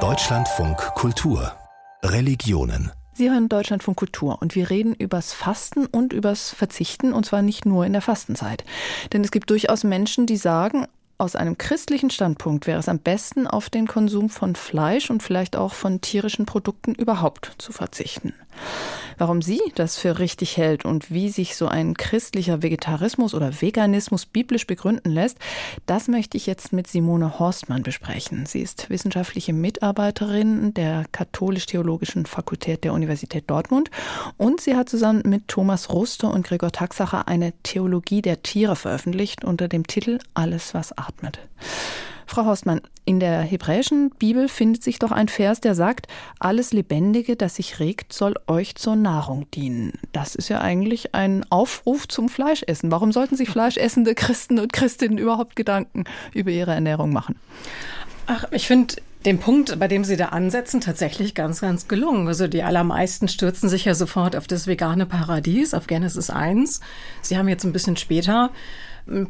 Deutschlandfunk Kultur Religionen Sie hören Deutschlandfunk Kultur und wir reden übers Fasten und übers Verzichten und zwar nicht nur in der Fastenzeit. Denn es gibt durchaus Menschen, die sagen, aus einem christlichen Standpunkt wäre es am besten, auf den Konsum von Fleisch und vielleicht auch von tierischen Produkten überhaupt zu verzichten. Warum sie das für richtig hält und wie sich so ein christlicher Vegetarismus oder Veganismus biblisch begründen lässt, das möchte ich jetzt mit Simone Horstmann besprechen. Sie ist wissenschaftliche Mitarbeiterin der Katholisch-Theologischen Fakultät der Universität Dortmund und sie hat zusammen mit Thomas Ruste und Gregor Taxacher eine Theologie der Tiere veröffentlicht unter dem Titel Alles, was atmet. Frau Horstmann, in der hebräischen Bibel findet sich doch ein Vers, der sagt, alles Lebendige, das sich regt, soll euch zur Nahrung dienen. Das ist ja eigentlich ein Aufruf zum Fleischessen. Warum sollten sich fleischessende Christen und Christinnen überhaupt Gedanken über ihre Ernährung machen? Ach, ich finde den Punkt, bei dem Sie da ansetzen, tatsächlich ganz, ganz gelungen. Also die allermeisten stürzen sich ja sofort auf das vegane Paradies, auf Genesis 1. Sie haben jetzt ein bisschen später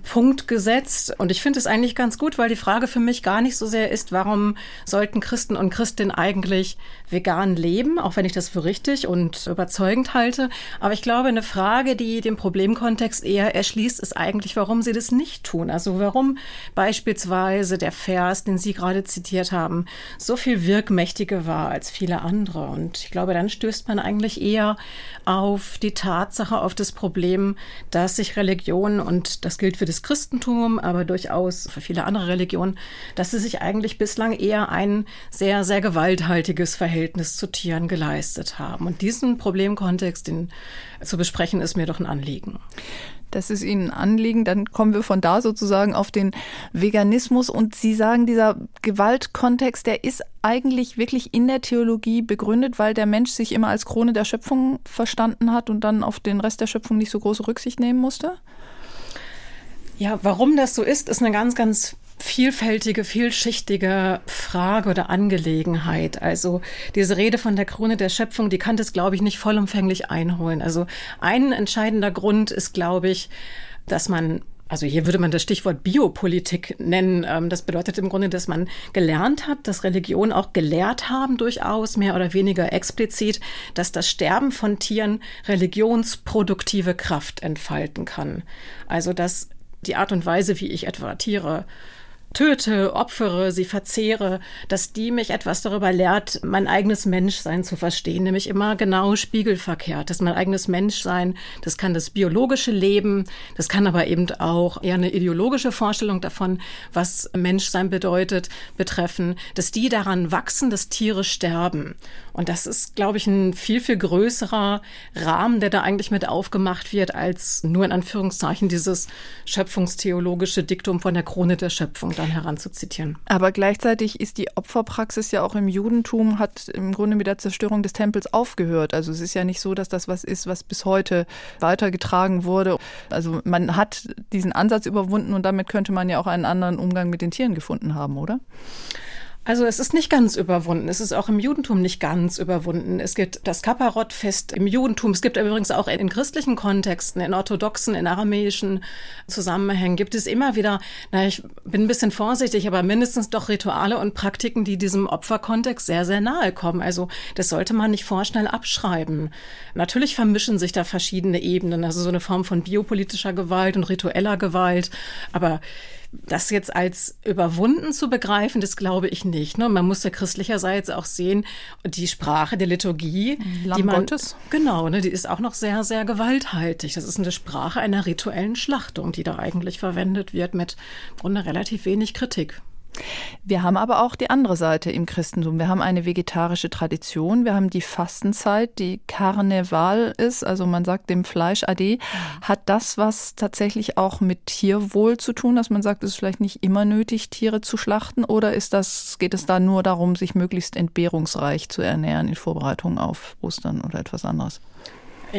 Punkt gesetzt. Und ich finde es eigentlich ganz gut, weil die Frage für mich gar nicht so sehr ist, warum sollten Christen und Christinnen eigentlich vegan leben, auch wenn ich das für richtig und überzeugend halte. Aber ich glaube, eine Frage, die den Problemkontext eher erschließt, ist eigentlich, warum sie das nicht tun. Also warum beispielsweise der Vers, den Sie gerade zitiert haben, so viel wirkmächtiger war als viele andere. Und ich glaube, dann stößt man eigentlich eher auf die Tatsache, auf das Problem, dass sich Religion und das gilt für das Christentum, aber durchaus für viele andere Religionen, dass sie sich eigentlich bislang eher ein sehr, sehr gewalthaltiges Verhältnis zu Tieren geleistet haben. Und diesen Problemkontext, den zu besprechen, ist mir doch ein Anliegen. Das ist Ihnen ein Anliegen. Dann kommen wir von da sozusagen auf den Veganismus. Und Sie sagen, dieser Gewaltkontext, der ist eigentlich wirklich in der Theologie begründet, weil der Mensch sich immer als Krone der Schöpfung verstanden hat und dann auf den Rest der Schöpfung nicht so große Rücksicht nehmen musste? Ja, warum das so ist, ist eine ganz, ganz vielfältige, vielschichtige Frage oder Angelegenheit. Also diese Rede von der Krone der Schöpfung, die kann das, glaube ich, nicht vollumfänglich einholen. Also ein entscheidender Grund ist, glaube ich, dass man also hier würde man das Stichwort Biopolitik nennen. Ähm, das bedeutet im Grunde, dass man gelernt hat, dass Religionen auch gelehrt haben, durchaus mehr oder weniger explizit, dass das Sterben von Tieren religionsproduktive Kraft entfalten kann. Also dass die Art und Weise, wie ich etwa Tiere töte, opfere, sie verzehre, dass die mich etwas darüber lehrt, mein eigenes Menschsein zu verstehen, nämlich immer genau spiegelverkehrt. dass mein eigenes Menschsein, das kann das biologische Leben, das kann aber eben auch eher eine ideologische Vorstellung davon, was Menschsein bedeutet, betreffen, dass die daran wachsen, dass Tiere sterben. Und das ist, glaube ich, ein viel, viel größerer Rahmen, der da eigentlich mit aufgemacht wird, als nur in Anführungszeichen dieses schöpfungstheologische Diktum von der Krone der Schöpfung dann heranzuzitieren. Aber gleichzeitig ist die Opferpraxis ja auch im Judentum, hat im Grunde mit der Zerstörung des Tempels aufgehört. Also es ist ja nicht so, dass das was ist, was bis heute weitergetragen wurde. Also man hat diesen Ansatz überwunden und damit könnte man ja auch einen anderen Umgang mit den Tieren gefunden haben, oder? Also es ist nicht ganz überwunden. Es ist auch im Judentum nicht ganz überwunden. Es gibt das Kapparot-Fest im Judentum. Es gibt übrigens auch in christlichen Kontexten, in orthodoxen, in aramäischen Zusammenhängen gibt es immer wieder, na, ich bin ein bisschen vorsichtig, aber mindestens doch Rituale und Praktiken, die diesem Opferkontext sehr, sehr nahe kommen. Also das sollte man nicht vorschnell abschreiben. Natürlich vermischen sich da verschiedene Ebenen, also so eine Form von biopolitischer Gewalt und ritueller Gewalt. Aber das jetzt als überwunden zu begreifen, das glaube ich nicht. Ne? Man muss ja christlicherseits auch sehen, die Sprache der Liturgie, Lamm die man, Gottes. genau, ne, die ist auch noch sehr, sehr gewalthaltig. Das ist eine Sprache einer rituellen Schlachtung, die da eigentlich verwendet wird mit im Grunde relativ wenig Kritik. Wir haben aber auch die andere Seite im Christentum. Wir haben eine vegetarische Tradition. Wir haben die Fastenzeit, die Karneval ist, also man sagt dem Fleisch Ade. Hat das was tatsächlich auch mit Tierwohl zu tun, dass man sagt, es ist vielleicht nicht immer nötig, Tiere zu schlachten? Oder ist das, geht es da nur darum, sich möglichst entbehrungsreich zu ernähren in Vorbereitung auf Ostern oder etwas anderes?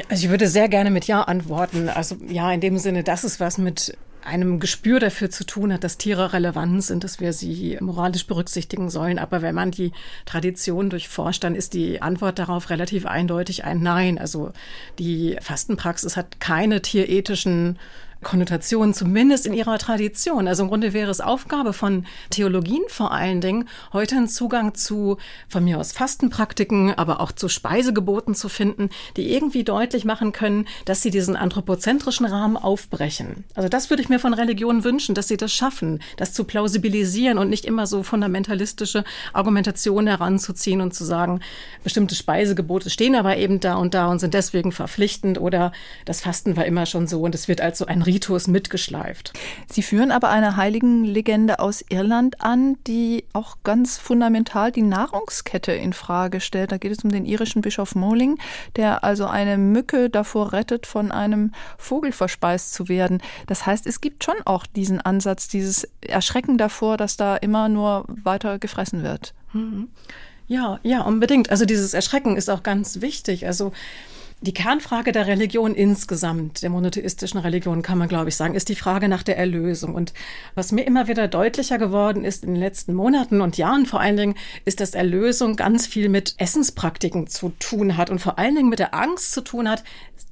Also ich würde sehr gerne mit Ja antworten. Also ja, in dem Sinne, dass es was mit einem Gespür dafür zu tun hat, dass Tiere relevant sind, dass wir sie moralisch berücksichtigen sollen. Aber wenn man die Tradition durchforscht, dann ist die Antwort darauf relativ eindeutig ein Nein. Also die Fastenpraxis hat keine tierethischen Konnotation, zumindest in ihrer Tradition. Also im Grunde wäre es Aufgabe von Theologien vor allen Dingen, heute einen Zugang zu, von mir aus Fastenpraktiken, aber auch zu Speisegeboten zu finden, die irgendwie deutlich machen können, dass sie diesen anthropozentrischen Rahmen aufbrechen. Also das würde ich mir von Religionen wünschen, dass sie das schaffen, das zu plausibilisieren und nicht immer so fundamentalistische Argumentationen heranzuziehen und zu sagen, bestimmte Speisegebote stehen aber eben da und da und sind deswegen verpflichtend oder das Fasten war immer schon so und es wird als so ein Ritus mitgeschleift. Sie führen aber eine Heiligenlegende aus Irland an, die auch ganz fundamental die Nahrungskette in Frage stellt. Da geht es um den irischen Bischof Moling, der also eine Mücke davor rettet, von einem Vogel verspeist zu werden. Das heißt, es gibt schon auch diesen Ansatz, dieses Erschrecken davor, dass da immer nur weiter gefressen wird. Mhm. Ja, ja, unbedingt. Also dieses Erschrecken ist auch ganz wichtig. Also die Kernfrage der Religion insgesamt, der monotheistischen Religion, kann man, glaube ich, sagen, ist die Frage nach der Erlösung. Und was mir immer wieder deutlicher geworden ist in den letzten Monaten und Jahren vor allen Dingen, ist, dass Erlösung ganz viel mit Essenspraktiken zu tun hat und vor allen Dingen mit der Angst zu tun hat,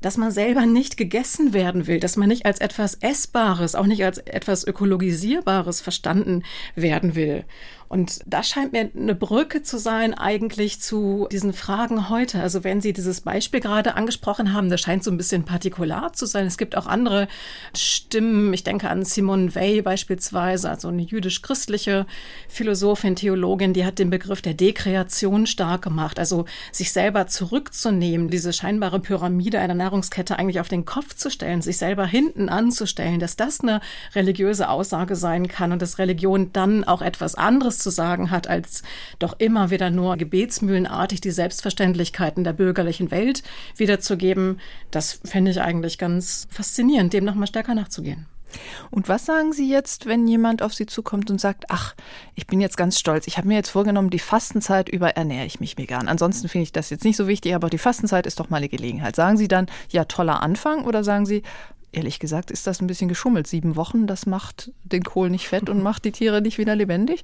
dass man selber nicht gegessen werden will, dass man nicht als etwas Essbares, auch nicht als etwas Ökologisierbares verstanden werden will. Und das scheint mir eine Brücke zu sein eigentlich zu diesen Fragen heute. Also wenn Sie dieses Beispiel gerade angesprochen haben, das scheint so ein bisschen partikular zu sein. Es gibt auch andere Stimmen. Ich denke an Simone Weil beispielsweise, also eine jüdisch-christliche Philosophin, Theologin, die hat den Begriff der Dekreation stark gemacht. Also sich selber zurückzunehmen, diese scheinbare Pyramide einer Nahrungskette eigentlich auf den Kopf zu stellen, sich selber hinten anzustellen, dass das eine religiöse Aussage sein kann und dass Religion dann auch etwas anderes zu sagen hat, als doch immer wieder nur gebetsmühlenartig die Selbstverständlichkeiten der bürgerlichen Welt wiederzugeben, das fände ich eigentlich ganz faszinierend, dem nochmal stärker nachzugehen. Und was sagen Sie jetzt, wenn jemand auf Sie zukommt und sagt, ach, ich bin jetzt ganz stolz, ich habe mir jetzt vorgenommen, die Fastenzeit über ernähre ich mich vegan. Ansonsten finde ich das jetzt nicht so wichtig, aber die Fastenzeit ist doch mal eine Gelegenheit. Sagen Sie dann, ja, toller Anfang oder sagen Sie, ehrlich gesagt, ist das ein bisschen geschummelt. Sieben Wochen, das macht den Kohl nicht fett und macht die Tiere nicht wieder lebendig?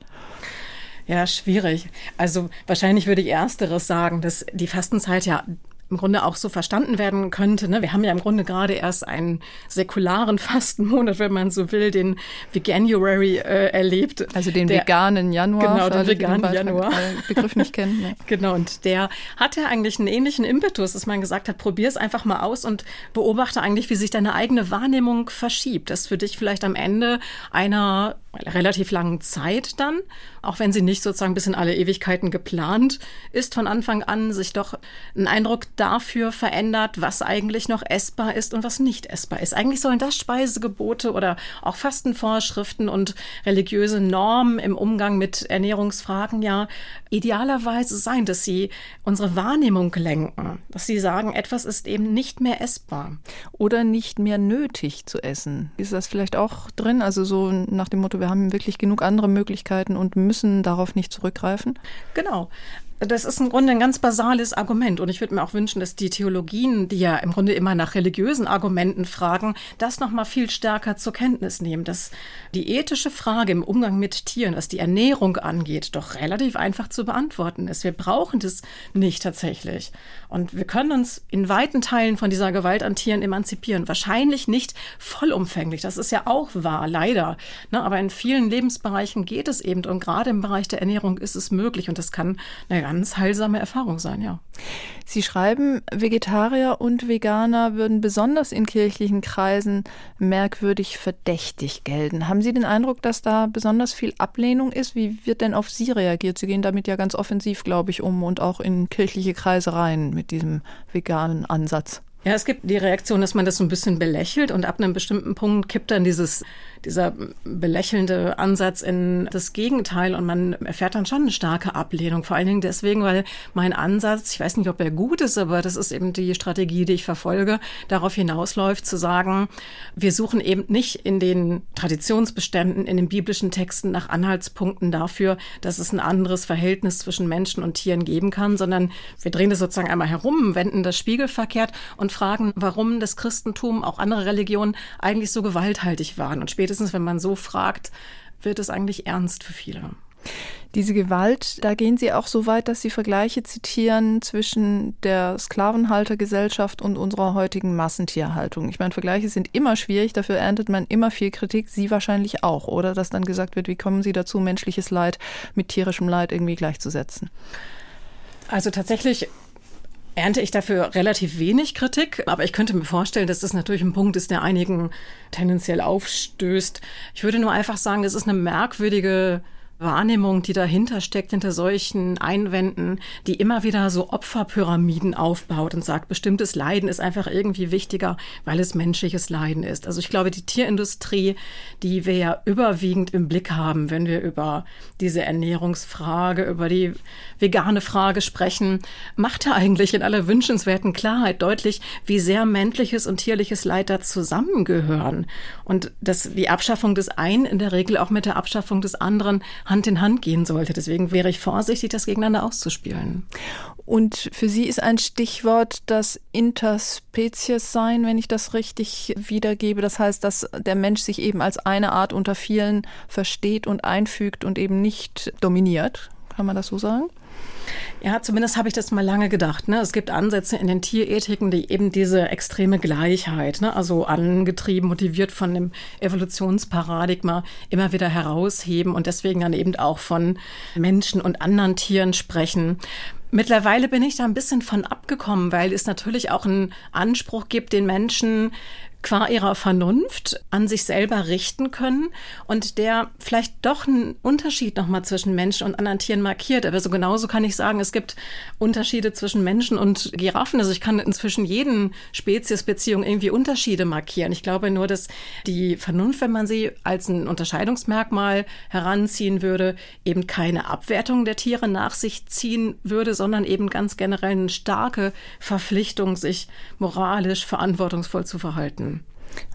Ja, schwierig. Also wahrscheinlich würde ich ersteres sagen, dass die Fastenzeit ja im Grunde auch so verstanden werden könnte. Ne? Wir haben ja im Grunde gerade erst einen säkularen Fastenmonat, wenn man so will, den Veganuary äh, erlebt. Also den der, veganen Januar. Genau, den veganen den Januar. Begriff nicht kennen. Ne? Genau, und der hat ja eigentlich einen ähnlichen Impetus, dass man gesagt hat, probier es einfach mal aus und beobachte eigentlich, wie sich deine eigene Wahrnehmung verschiebt. Das für dich vielleicht am Ende einer relativ langen Zeit dann, auch wenn sie nicht sozusagen bis in alle Ewigkeiten geplant ist, von Anfang an sich doch ein Eindruck dafür verändert, was eigentlich noch essbar ist und was nicht essbar ist. Eigentlich sollen das Speisegebote oder auch Fastenvorschriften und religiöse Normen im Umgang mit Ernährungsfragen ja idealerweise sein, dass sie unsere Wahrnehmung lenken, dass sie sagen, etwas ist eben nicht mehr essbar. Oder nicht mehr nötig zu essen. Ist das vielleicht auch drin? Also so nach dem Motto, wir haben wirklich genug andere Möglichkeiten und müssen darauf nicht zurückgreifen? Genau. Das ist im Grunde ein ganz basales Argument. Und ich würde mir auch wünschen, dass die Theologien, die ja im Grunde immer nach religiösen Argumenten fragen, das nochmal viel stärker zur Kenntnis nehmen, dass die ethische Frage im Umgang mit Tieren, was die Ernährung angeht, doch relativ einfach zu beantworten ist. Wir brauchen das nicht tatsächlich. Und wir können uns in weiten Teilen von dieser Gewalt an Tieren emanzipieren. Wahrscheinlich nicht vollumfänglich. Das ist ja auch wahr, leider. Ne, aber in vielen Lebensbereichen geht es eben. Und gerade im Bereich der Ernährung ist es möglich. Und das kann, naja, ganz heilsame Erfahrung sein, ja. Sie schreiben, Vegetarier und Veganer würden besonders in kirchlichen Kreisen merkwürdig verdächtig gelten. Haben Sie den Eindruck, dass da besonders viel Ablehnung ist? Wie wird denn auf Sie reagiert? Sie gehen damit ja ganz offensiv, glaube ich, um und auch in kirchliche Kreise rein mit diesem veganen Ansatz. Ja, es gibt die Reaktion, dass man das so ein bisschen belächelt und ab einem bestimmten Punkt kippt dann dieses, dieser belächelnde Ansatz in das Gegenteil und man erfährt dann schon eine starke Ablehnung. Vor allen Dingen deswegen, weil mein Ansatz, ich weiß nicht, ob er gut ist, aber das ist eben die Strategie, die ich verfolge, darauf hinausläuft zu sagen, wir suchen eben nicht in den Traditionsbeständen, in den biblischen Texten nach Anhaltspunkten dafür, dass es ein anderes Verhältnis zwischen Menschen und Tieren geben kann, sondern wir drehen das sozusagen einmal herum, wenden das spiegelverkehrt und fragen, warum das Christentum, auch andere Religionen eigentlich so gewalthaltig waren. Und spätestens, wenn man so fragt, wird es eigentlich ernst für viele. Diese Gewalt, da gehen Sie auch so weit, dass Sie Vergleiche zitieren zwischen der Sklavenhaltergesellschaft und unserer heutigen Massentierhaltung. Ich meine, Vergleiche sind immer schwierig, dafür erntet man immer viel Kritik, Sie wahrscheinlich auch, oder? Dass dann gesagt wird, wie kommen Sie dazu, menschliches Leid mit tierischem Leid irgendwie gleichzusetzen? Also tatsächlich ernte ich dafür relativ wenig Kritik, aber ich könnte mir vorstellen, dass das natürlich ein Punkt ist, der einigen tendenziell aufstößt. Ich würde nur einfach sagen, das ist eine merkwürdige Wahrnehmung, die dahinter steckt, hinter solchen Einwänden, die immer wieder so Opferpyramiden aufbaut und sagt, bestimmtes Leiden ist einfach irgendwie wichtiger, weil es menschliches Leiden ist. Also ich glaube, die Tierindustrie, die wir ja überwiegend im Blick haben, wenn wir über diese Ernährungsfrage, über die vegane Frage sprechen, macht ja eigentlich in aller wünschenswerten Klarheit deutlich, wie sehr menschliches und tierliches Leid da zusammengehören. Und dass die Abschaffung des einen in der Regel auch mit der Abschaffung des anderen Hand in Hand gehen sollte. Deswegen wäre ich vorsichtig, das gegeneinander auszuspielen. Und für Sie ist ein Stichwort das Interspezies sein, wenn ich das richtig wiedergebe. Das heißt, dass der Mensch sich eben als eine Art unter vielen versteht und einfügt und eben nicht dominiert. Kann man das so sagen? Ja, zumindest habe ich das mal lange gedacht. Ne? Es gibt Ansätze in den Tierethiken, die eben diese extreme Gleichheit, ne? also angetrieben, motiviert von dem Evolutionsparadigma, immer wieder herausheben und deswegen dann eben auch von Menschen und anderen Tieren sprechen. Mittlerweile bin ich da ein bisschen von abgekommen, weil es natürlich auch einen Anspruch gibt, den Menschen qua ihrer Vernunft an sich selber richten können und der vielleicht doch einen Unterschied nochmal zwischen Menschen und anderen Tieren markiert. Aber so genauso kann ich sagen, es gibt Unterschiede zwischen Menschen und Giraffen. Also ich kann inzwischen jeden Speziesbeziehung irgendwie Unterschiede markieren. Ich glaube nur, dass die Vernunft, wenn man sie als ein Unterscheidungsmerkmal heranziehen würde, eben keine Abwertung der Tiere nach sich ziehen würde, sondern eben ganz generell eine starke Verpflichtung, sich moralisch verantwortungsvoll zu verhalten.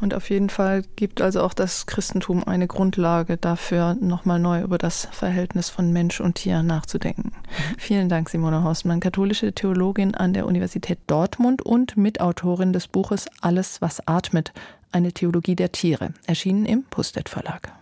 Und auf jeden Fall gibt also auch das Christentum eine Grundlage dafür, nochmal neu über das Verhältnis von Mensch und Tier nachzudenken. Mhm. Vielen Dank, Simone Horstmann, katholische Theologin an der Universität Dortmund und Mitautorin des Buches Alles, was atmet, eine Theologie der Tiere, erschienen im Pustet Verlag.